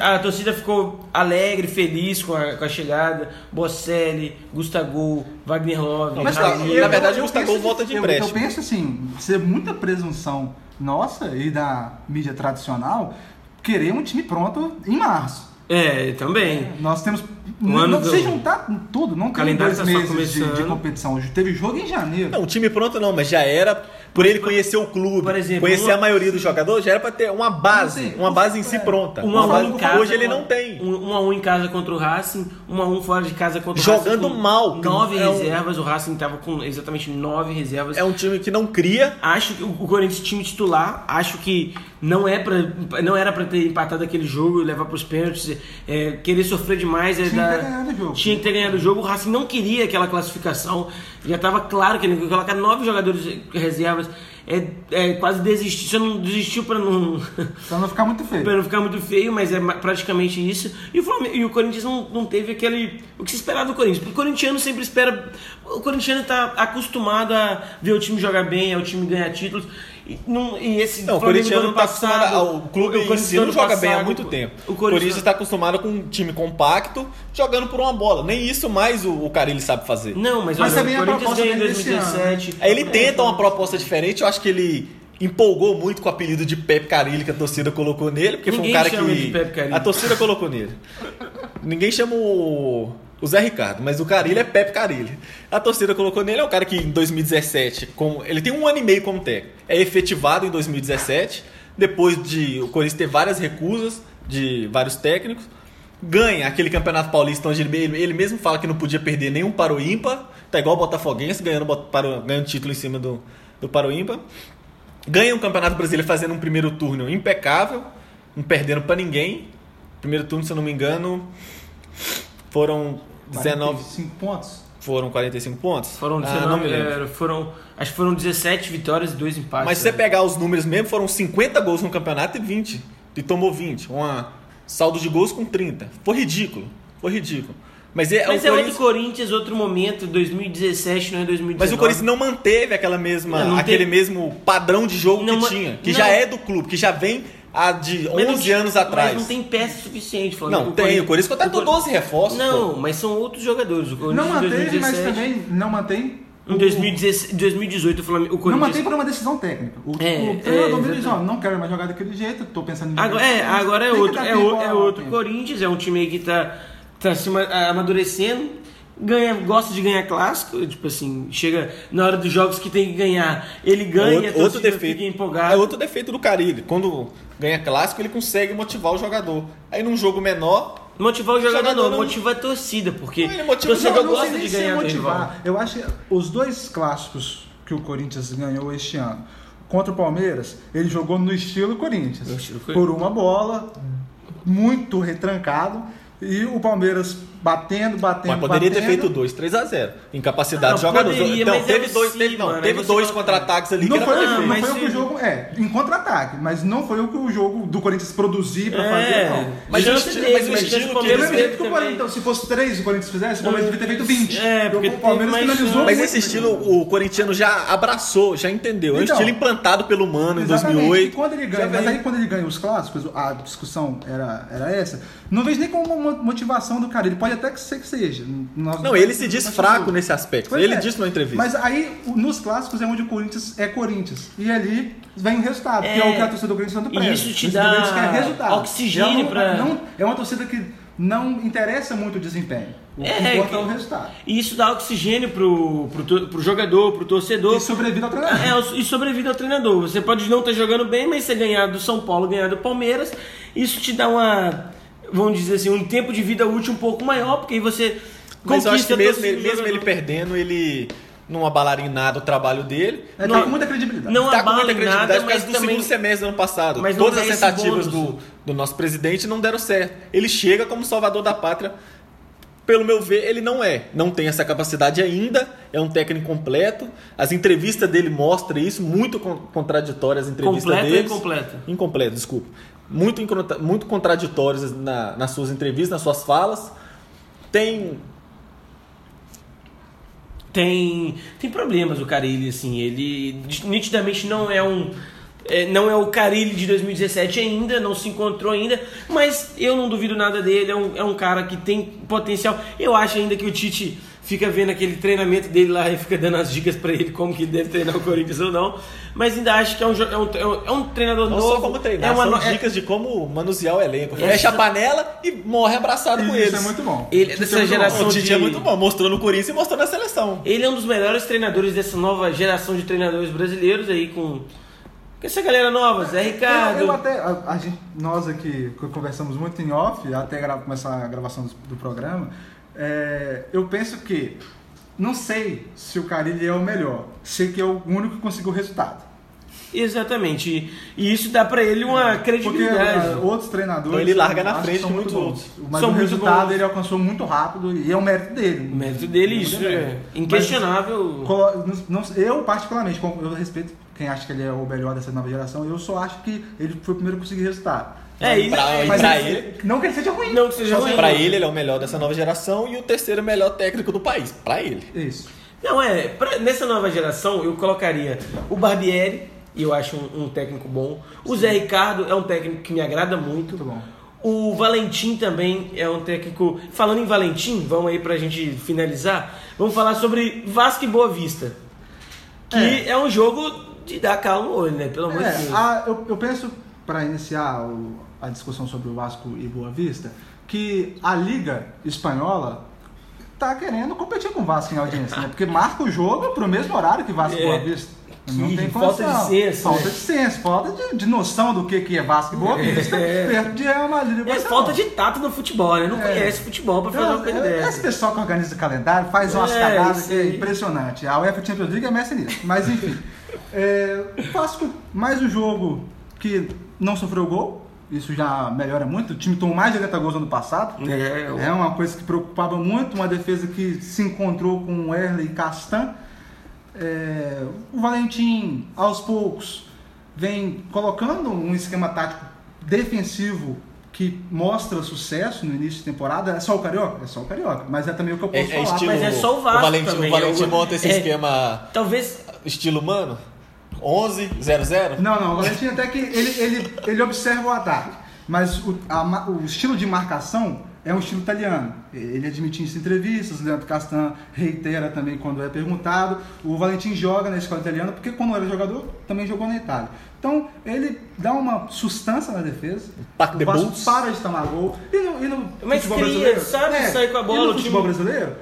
A torcida ficou alegre, feliz com a, com a chegada. Bocelli, Gustavo, Wagner Love,
Mas,
Ramiro.
na verdade, o
eu
Gustavo
penso-
volta de
eu-
empréstimo.
Eu penso assim, ser muita presunção nossa e da mídia tradicional querer um time pronto em março.
É, também.
Nós temos
ano
não,
do-
se juntar tudo, não tem
calendário
dois
tá
meses de, de competição. Teve jogo em janeiro.
Não, o time pronto não, mas já era, por ele conhecer o clube,
Por exemplo,
conhecer
uma-
a maioria dos jogadores, já era pra ter uma base, uma base em si
é,
pronta.
Um
Uma
a um
base
em casa.
hoje ele não tem.
Um, um a um em casa contra o Racing, um a um fora de casa contra o
Jogando
Racing.
mal,
Nove
é um-
reservas, o Racing tava com exatamente nove reservas.
É um time que não cria.
Acho que o Corinthians time titular, acho que não é para não era pra ter empatado aquele jogo e levar pros pênaltis, é, querer sofrer demais é
Tinha que
da-
ter ganhado o jogo.
Tinha que ter ganhado o jogo. O Racing não queria aquela classificação. Já tava claro que ele colocar nove jogadores reservas. É, é quase desistir. Só não desistiu para não
Pra não ficar muito feio.
Pra não ficar muito feio, mas é praticamente isso. E o, Flamengo, e o Corinthians não, não teve aquele. O que se esperava do Corinthians? Porque o corintiano sempre espera. O corintiano tá acostumado a ver o time jogar bem, é o time ganhar títulos. E, não, e esse
Não, o corintiano
ano
tá acostumado.
passado,
ao- O clube em
Corinthians
si não joga bem há
passado,
muito tempo.
O
O
Corinthians,
Corinthians está acostumado com um time compacto, jogando por uma bola. Nem isso mais o, o Carilli sabe fazer.
Não, mas,
Mas
olha,
também
o
a
Corinthians
proposta
ganhou em
dele desse
2017.
Aí ele tenta uma proposta diferente, eu acho que ele empolgou muito com o apelido de Pepe Carilli que a torcida colocou nele, porque
Ninguém
foi um cara
chama
que a torcida colocou nele. Ninguém chama o, o Zé Ricardo, mas o Carilli é Pepe Carilli. A torcida colocou nele, é um cara que em 2017, com, ele tem um ano e meio como técnico, é efetivado em 2017, depois de o Corinthians ter várias recusas de vários técnicos, ganha aquele campeonato paulista onde ele, ele, mesmo fala que não podia perder nenhum para o ímpar, tá igual o Botafoguense ganhando, para, ganhando título em cima do, do para o ímpar. Ganha um campeonato brasileiro fazendo um primeiro turno impecável, não perdendo para ninguém. Primeiro turno, se eu não me engano, foram 19,
45 pontos.
foram 45 pontos.
Foram,
Ah,
19,
não me lembro.
é, foram, acho que foram 17 vitórias e 2 empates.
Mas se você
né?
pegar os números mesmo, foram 50 gols no campeonato e 20. E tomou 20. Um saldo de gols com 30. Foi ridículo. Foi ridículo. Mas é,
Mas
o
é
Corinthians,
outro Corinthians, outro momento, 2017, não é 2019.
mas o Corinthians não manteve aquela mesma,
Não, não
aquele
teve-
mesmo padrão de jogo
Não
que tinha. Que
não.
já é do clube, que já vem há de
Mas não
11
tinha-
anos atrás.
Mas não tem peça suficiente, Flamengo.
Não, tem. O Corinthians contratou
o Cor-
12 reforços.
Não,
pô.
mas são outros jogadores. O Corinthians
Não manteve, mas
2017
também não mantém.
Em
o-
2016 2018, o Flamengo, o
Não
Corinthians...
mantém por uma decisão técnica. O,
É,
o treinador
é,
me diz, ó, não quero mais jogar daquele jeito, tô pensando em...
Agora é, agora é outro, é, o- é outro
tempo.
Corinthians, é um time aí que tá, tá se ama- amadurecendo. Ganha, gosta de ganhar clássico, tipo assim, chega na hora dos jogos que tem que ganhar, ele ganha,
outro, outro defeito.
fica empolgada.
É outro defeito do Carilli. Quando ganha clássico, ele consegue motivar o jogador. Aí num jogo menor,
Motivar o jogador,
jogador
não,
não-
motiva a torcida, porque
ele motiva
torcedor
Não,
gosta de
é
ganhar rival.
motivar. Eu acho que os dois clássicos que o Corinthians ganhou este ano, contra o Palmeiras, ele jogou no estilo Corinthians.
No estilo Corinthians.
Por uma bola, muito retrancado, e o Palmeiras batendo, batendo,
mas poderia ter
batendo.
feito dois, 3 a 0 Incapacidade
Não,
de jogadores.
poderia,
Então,
mas
teve
é
dois,
assim,
teve, não,
mano,
teve dois
coloca-
contra-ataques ali
Não
que
foi,
era
Não,
ter
não
mas
foi o que o jogo. É, em contra-ataque, mas não foi o que o jogo do Corinthians produzir pra
É,
fazer, não.
Mas estilo-
teve,
mas o
mas
estilo que eles
jeito que o. Corinthians, então, se fosse 3 o Corinthians fizesse, o Palmeiras devia ter feito 20.
É, porque
o Palmeiras finalizou.
Mas esse estilo o corintiano já abraçou, já entendeu. É um
Então,
estilo implantado pelo Mano em
Exatamente.
2008.
E quando ele
Já
ganha, mas aí quando ele ganha os clássicos, a discussão era, era essa. Não vejo nem como uma motivação do cara. Ele pode até que ser que seja. Nós-
Não, ele se diz fraco nesse aspecto.
Pois
ele
é.
disse numa entrevista.
Mas aí, nos clássicos é onde o Corinthians é Corinthians. E ali vem o resultado, que é o que a torcida do Corinthians tanto
e
preza.
isso te dá
resultado.
oxigênio
não-
pra-
não- É uma torcida que não interessa muito o desempenho. O que
É,
importa é o resultado.
E isso dá oxigênio pro, pro, pro jogador, pro torcedor.
E sobrevive ao treinador.
É, e sobrevive ao treinador. Você pode não estar jogando bem, mas você ganhar do São Paulo, ganhar do Palmeiras, isso te dá uma, vamos dizer assim, um tempo de vida útil um pouco maior, porque aí você
Mas eu acho que mesmo, ele, mesmo ele perdendo, ele não abalaria em nada o trabalho dele.
É,
não-
tá com muita credibilidade.
não
tá com muita
em
credibilidade
nada,
por causa
mas
do
também-
segundo semestre do ano passado.
mas
Todas as tentativas do, do nosso presidente não deram certo. Ele chega como salvador da pátria. Pelo meu ver, ele não é. Não tem essa capacidade ainda. É um técnico completo. As entrevistas dele mostram isso. Muito con- contraditórias as entrevistas
Completa ou
deles.
incompleta?
Incompleto, desculpa. Muito, muito contraditórias na- nas suas entrevistas, nas suas falas. Tem
tem tem problemas o Carilli assim ele nitidamente não é um é, não é o Carilli de 2017 ainda não se encontrou ainda mas eu não duvido nada dele é um, é um cara que tem potencial eu acho ainda que o Tite fica vendo aquele treinamento dele lá e fica dando as dicas pra ele como que deve treinar o Corinthians ou não. Mas ainda acho que é um, é um, é um, é um treinador
Não
novo.
só como treinar,
é uma
são
é-
dicas de como manusear o elenco.
É.
Fecha a panela e morre abraçado com
Isso
eles.
é muito bom.
Ele-
Isso
dessa
é bom.
geração-
O Tite
de-
é muito bom, mostrou no Corinthians e mostrou na seleção.
Ele é um dos melhores treinadores dessa nova geração de treinadores brasileiros aí com, essa galera nova, Zé Ricardo.
Eu, eu até, a, a gente, nós aqui conversamos muito em off, até gra- começar a gravação do, do programa, é, eu penso que, não sei se o Carilli é o melhor, sei que é o único que conseguiu o resultado.
Exatamente. E, isso dá pra ele uma
Porque
credibilidade.
ah, outros treinadores
Então ele larga na frente
são muito
outros.
Mas
São
o
muito
resultado
bons.
ele alcançou muito rápido e é o mérito dele.
O mérito dele,
Muito
isso é inquestionável.
Não- não- eu, particularmente, eu respeito quem acha que ele é o melhor dessa nova geração, eu só acho que ele foi o primeiro a conseguir resultado.
É isso.
Pra-
Mas
pra
ele-
ele,
Não que ele seja ruim.
Não que seja
Só
ruim.
pra ele, ele é o melhor dessa nova geração e o terceiro melhor técnico do país. Pra ele.
Isso.
Não, é. pra- nessa nova geração, eu colocaria o Barbieri, e eu acho um, um técnico bom. O Zé Ricardo é um técnico que me agrada muito.
Muito bom.
O Valentim também é um técnico. Falando em Valentim, vamos aí pra gente finalizar. Vamos falar sobre Vasco e Boa Vista. Que é, um jogo de dar calma no olho, né? Pelo amor de
É,
Deus.
a- eu, eu penso, para iniciar o- a discussão sobre o Vasco e Boa Vista, que a Liga Espanhola tá querendo competir com o Vasco em audiência, né? Porque marca o jogo pro mesmo horário que Vasco e
É.
Boa Vista. Não
Que
tem
falta
condição.
de senso,
Falta
né?
de senso, falta de, de noção do que, que é Vasco e Boa Vista,
É.
perto de Madrid e
É falta de tato no futebol, né? Não
É.
conhece futebol pra fazer uma coisa
Não, é- Esse
dessa.
pessoal que organiza o calendário faz umas
É,
cagadas é impressionante. A UEFA Champions League é mestre nisso. Mas enfim. É, o Vasco, mais um jogo que não sofreu gol. Isso já melhora muito. O time tomou mais de 80 gols no ano passado.
É,
É uma coisa que preocupava muito. Uma defesa que se encontrou com o Erle e Castan. É, o Valentim, aos poucos, vem colocando um esquema tático defensivo que mostra sucesso no início de temporada. É só o Carioca? É só o Carioca. Mas é também o que eu
É,
posso
é
falar.
estilo.
mas é só o Vasco
Valentim,
também,
o Valentim
é o-
monta esse
é.
esquema
Talvez.
estilo humano. 11, 0-0.
Não, não, o Valentim até que ele, ele, ele observa o ataque. Mas o, a o estilo de marcação é um estilo italiano. Ele admite isso em entrevistas, o Leandro Castan reitera também quando é perguntado. O Valentim joga na escola italiana porque quando era jogador também jogou na Itália. Então ele dá uma sustância na defesa.
Pack
o Vasco para de tomar gol. E no, e no
Mas
futebol
cria,
brasileiro?
sabe sair com a bola,
E no
o time-
futebol brasileiro,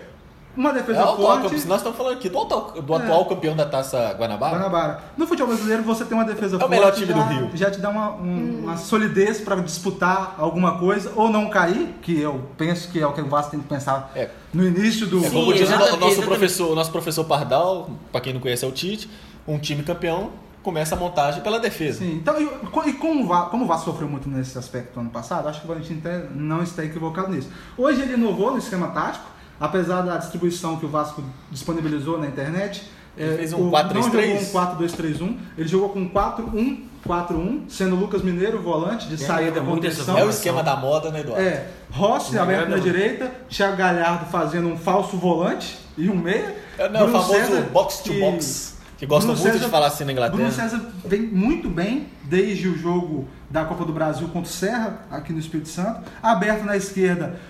uma defesa
É o
forte...
campeão. Nós estamos falando aqui do atual, do
É.
atual campeão da taça Guanabara.
Guanabara. No futebol brasileiro, você tem uma defesa
É o
forte.
melhor time
já,
do Rio.
Já te dá uma, um- uma solidez para disputar alguma coisa ou não cair, que eu penso que é o que o Vasco tem que pensar
É.
no início do.
É
Sim,
como diz o no- o nosso professor, o nosso professor Pardal, para quem não conhece é o Tite, um time campeão começa a montagem pela defesa.
Sim, então, e, e como, o Va- como o Vasco sofreu muito nesse aspecto ano passado, acho que o Valentim até não está equivocado nisso. Hoje ele inovou no esquema tático, apesar da distribuição que o Vasco disponibilizou na internet.
Ele
é,
fez um
o-
4-3-3?
Não jogou um 4-2-3-1, ele jogou com 4-1-4-1, sendo o Lucas Mineiro volante de
É,
saída
é muito essa
contenção.
É o esquema da moda, né, Eduardo?
É, Rossi
Me
aberto
agrada
na direita, Thiago Galhardo fazendo um falso volante e um meia.
É, não, o
Bruno
famoso
César,
box to
que-
box, que gostam
Bruno
muito
César-
de falar assim na Inglaterra.
Bruno César vem muito bem desde o jogo da Copa do Brasil contra o Serra, aqui no Espírito Santo. Aberto na esquerda,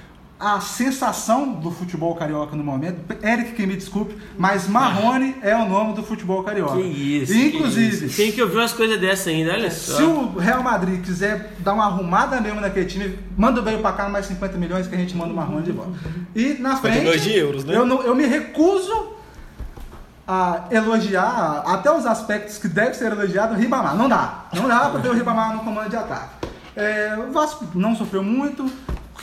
a sensação do futebol carioca no momento. Eric, que me desculpe, mas Marrone é o nome do futebol carioca.
Que isso.
E,
que
inclusive,
isso. Tem que ouvir umas coisas dessas ainda, olha só.
se o Real Madrid quiser dar uma arrumada mesmo naquele time, manda o Bale pra cá mais 50 milhões que a gente manda o Marrone de volta. E na
52
frente,
de euros, né?
eu, não- eu me recuso a elogiar até os aspectos que deve ser elogiado o Ribamar. Não dá. Não dá pra ter o Ribamar no comando de ataque. É, o Vasco não sofreu muito,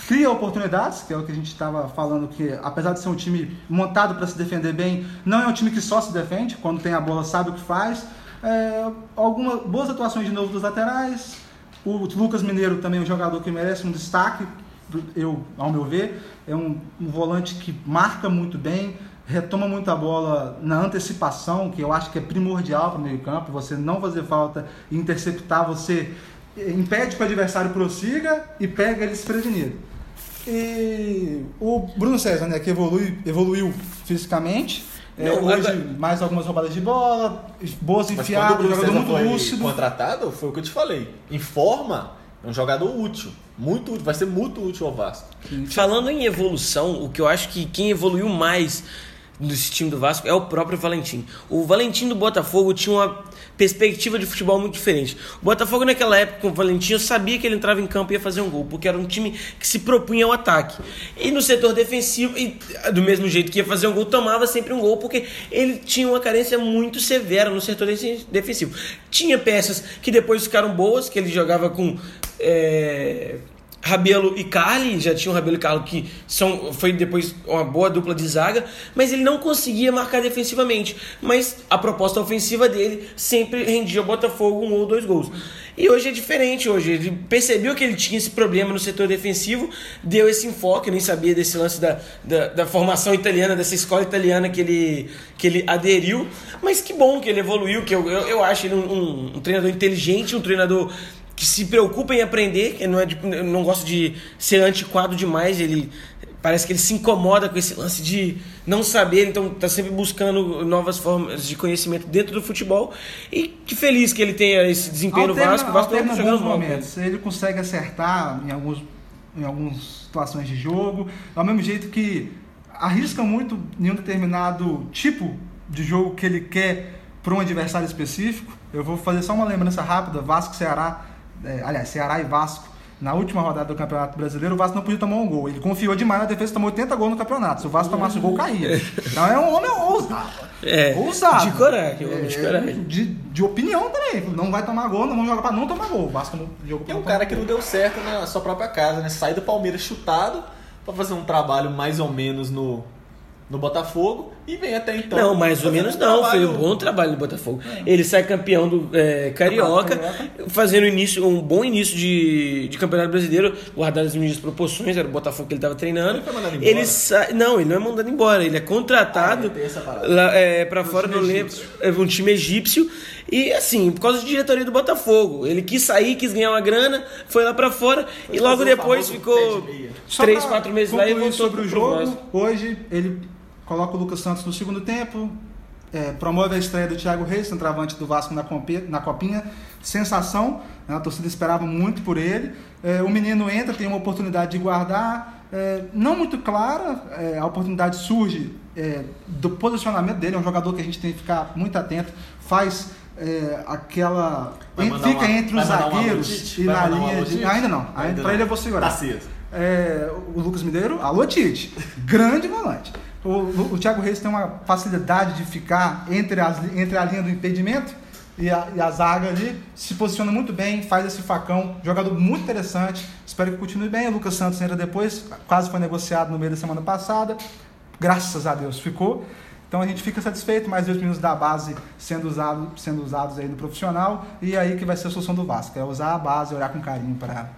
cria oportunidades, que é o que a gente estava falando, que apesar de ser um time montado para se defender bem, não é um time que só se defende, quando tem a bola sabe o que faz. É, algumas boas atuações de novo dos laterais. O Lucas Mineiro também é um jogador que merece um destaque, eu, ao meu ver, é um, um volante que marca muito bem, retoma muito a bola na antecipação, que eu acho que é primordial para o meio campo, você não fazer falta e interceptar, você impede que o adversário prossiga e pega ele desprevenido. E o Bruno César, né, que evolui, evoluiu fisicamente, é,
Não,
hoje
agora-
mais algumas roubadas de bola, boas enfiadas, jogador
César
muito
foi
lúcido.
contratado, foi o que eu te falei. Em forma, É um jogador útil, muito útil, vai ser muito útil ao Vasco.
Falando em evolução, o que eu acho que quem evoluiu mais nesse time do Vasco é o próprio Valentim. O Valentim do Botafogo tinha uma perspectiva de futebol muito diferente. O Botafogo naquela época com o Valentim, eu sabia que ele entrava em campo e ia fazer um gol, porque era um time que se propunha ao ataque. E no setor defensivo, e do mesmo jeito que ia fazer um gol, tomava sempre um gol, porque ele tinha uma carência muito severa no setor defensivo. Tinha peças que depois ficaram boas, que ele jogava com... É Rabelo e Carly, já tinha o Rabelo e Carly que são, foi depois uma boa dupla de zaga, mas ele não conseguia marcar defensivamente. Mas a proposta ofensiva dele sempre rendia ao Botafogo um ou dois gols. E hoje é diferente, hoje ele percebeu que ele tinha esse problema no setor defensivo, deu esse enfoque, nem sabia desse lance da, da, da formação italiana, dessa escola italiana que ele, que ele aderiu, mas que bom que ele evoluiu, que eu, eu, eu acho ele um, um, um treinador inteligente, um treinador que se preocupa em aprender, que não, é de, não gosta de ser antiquado demais, ele parece que ele se incomoda com esse lance de não saber, então está sempre buscando novas formas de conhecimento dentro do futebol e que feliz que ele tenha esse desempenho
alterna,
no Vasco. O Vasco
alterna
tá jogando mal,
momentos. Ele consegue acertar em alguns em algumas situações de jogo, ao mesmo jeito que arrisca muito em um determinado tipo de jogo que ele quer para um adversário específico. Eu vou fazer só uma lembrança rápida, Vasco Ceará é, aliás, Ceará e Vasco, na última rodada do Campeonato Brasileiro, o Vasco não podia tomar um gol. Ele confiou demais na defesa, tomou 80 gols no campeonato. Se o Vasco tomasse um gol, caía. Então é um homem ousado.
É,
ousado.
de coragem, homem de
É,
coragem.
De, de opinião também. Não vai tomar gol, não vamos jogar pra não tomar gol. O Vasco não jogou pra
E é um cara que
gol.
não deu certo na sua própria casa, né? Sai do Palmeiras chutado pra fazer um trabalho mais ou menos no, no Botafogo e vem até então.
Não, mais ou menos
um
não. Foi
trabalho-
um bom trabalho do Botafogo. Ele sai campeão do é, Carioca,
Carioca.
fazendo início, um bom início de, de Campeonato Brasileiro, guardado as medidas proporções, era o Botafogo que ele estava treinando.
Ele foi mandado embora?
Ele sai, não, ele não é mandado embora, ele é contratado
Ah, é,
é, para fora, não lembro, é um time egípcio. E assim, por causa de diretoria do Botafogo, ele quis sair, quis ganhar uma grana, foi lá para fora e logo depois ficou
pé de meia.
Só
3,
pra
4 meses lá e voltou
sobre o
pro
jogo. Hoje ele coloca o Lucas Santos no segundo tempo, é, promove a estreia do Thiago Reis, centroavante do Vasco na, compe- na copinha. Sensação, né? a torcida esperava muito por ele. É, o menino entra, tem uma oportunidade de guardar, é, não muito clara, é, a oportunidade surge é, do posicionamento dele, é um jogador que a gente tem que ficar muito atento, faz é, aquela.
Vai
en-
mandar
fica
uma-
entre os zagueiros e
Vai
na linha de. Ainda não,
Ainda
ainda
não.
ele eu vou segurar.
Tá.
É, o Lucas Mineiro, alô Tite, grande volante. O, o, o Thiago Reis tem uma facilidade de ficar entre, as, entre a linha do impedimento e a, e a zaga ali, se posiciona muito bem, faz esse facão, jogador muito interessante, espero que continue bem. O Lucas Santos entra depois, quase foi negociado no meio da semana passada, graças a Deus ficou. Então a gente fica satisfeito, mais dois meninos da base sendo, usado, sendo usados aí no profissional, e aí que vai ser a solução do Vasco, é usar a base, olhar com carinho para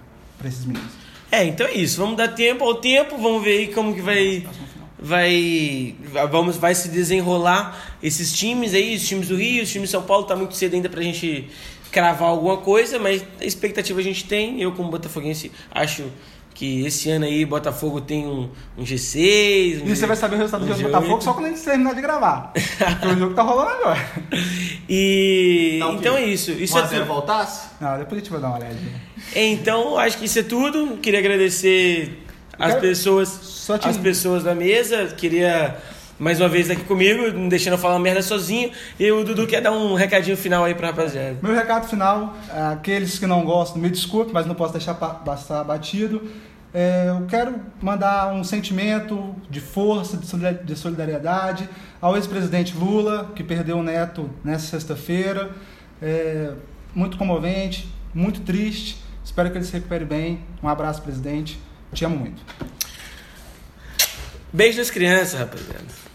esses meninos.
É, então é isso. Vamos dar tempo ao tempo, vamos ver aí como que vai vai vamos vai se desenrolar esses times aí, os times do Rio, os times de São Paulo, tá muito cedo ainda pra gente cravar alguma coisa, mas a expectativa a gente tem. Eu como botafoguense acho que esse ano aí Botafogo tem um, um G6, um
E você
G-
vai saber o resultado do
um
jogo do
G8.
Botafogo só quando a gente terminar de gravar. Porque o jogo tá rolando agora.
E
Tá, o
então é isso. Isso
1
é
a 0
tudo.
voltasse?
Não, depois a gente vai dar uma olhadinha.
Então, acho que isso é tudo. Queria agradecer as pessoas,
só te-
as pessoas da mesa. Queria mais uma vez aqui comigo, não deixando eu falar merda sozinho. E o Dudu quer dar um recadinho final aí pra rapaziada.
Meu recado final, aqueles que não gostam, me desculpe, mas não posso deixar pa- passar batido. É, eu quero mandar um sentimento de força, de solidariedade ao ex-presidente Lula, que perdeu o neto nessa sexta-feira. É, muito comovente, muito triste. Espero que ele se recupere bem. Um abraço, presidente. Te amo muito.
Beijo das crianças, rapaziada.